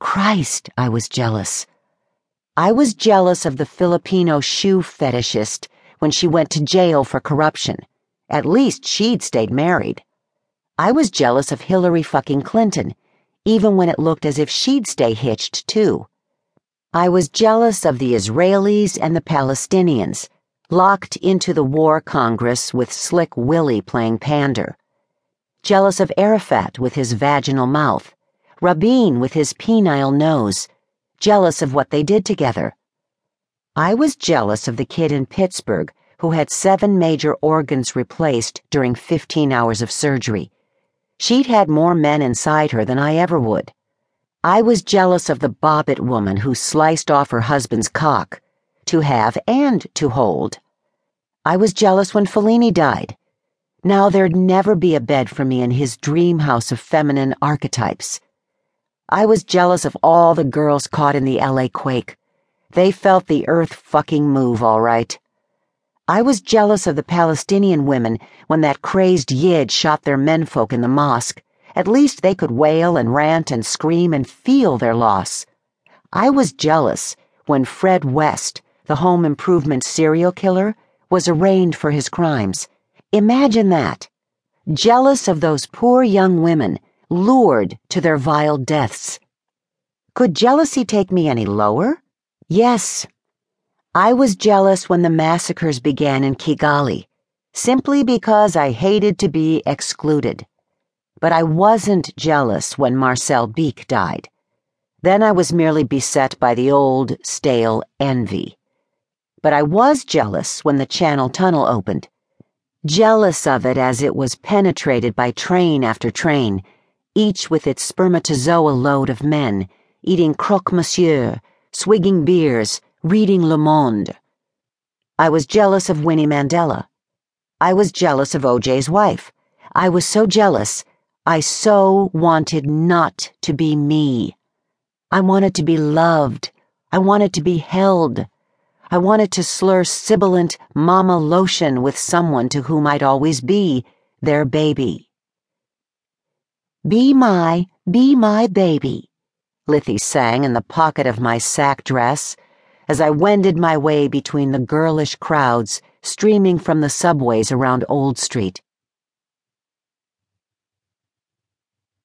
Christ, I was jealous. I was jealous of the Filipino shoe fetishist when she went to jail for corruption. At least she'd stayed married. I was jealous of Hillary fucking Clinton, even when it looked as if she'd stay hitched too. I was jealous of the Israelis and the Palestinians, locked into the war congress with Slick Willie playing pander. Jealous of Arafat with his vaginal mouth, Rabin with his penile nose, jealous of what they did together. I was jealous of the kid in Pittsburgh who had seven major organs replaced during 15 hours of surgery She'd had more men inside her than I ever would. I was jealous of the Bobbitt woman who sliced off her husband's cock, to have and to hold. I was jealous when Fellini died. Now there'd never be a bed for me in his dream house of feminine archetypes. I was jealous of all the girls caught in the LA quake. They felt the earth fucking move all right. I was jealous of the Palestinian women when that crazed Yid shot their menfolk in the mosque. At least they could wail and rant and scream and feel their loss. I was jealous when Fred West, the home improvement serial killer, was arraigned for his crimes. Imagine that. Jealous of those poor young women, lured to their vile deaths. Could jealousy take me any lower? Yes. I was jealous when the massacres began in Kigali, simply because I hated to be excluded. But I wasn't jealous when Marcel Bich died. Then I was merely beset by the old, stale envy. But I was jealous when the Channel Tunnel opened. Jealous of it as it was penetrated by train after train, each with its spermatozoa load of men, eating croque monsieur, swigging beers, reading Le Monde. I was jealous of Winnie Mandela. I was jealous of OJ's wife. I was so jealous. I so wanted not to be me. I wanted to be loved. I wanted to be held. I wanted to slur sibilant mama loshen with someone to whom I'd always be their baby. Be my, be my baby, Lithy sang in the pocket of my sack dress as I wended my way between the girlish crowds streaming from the subways around Old Street.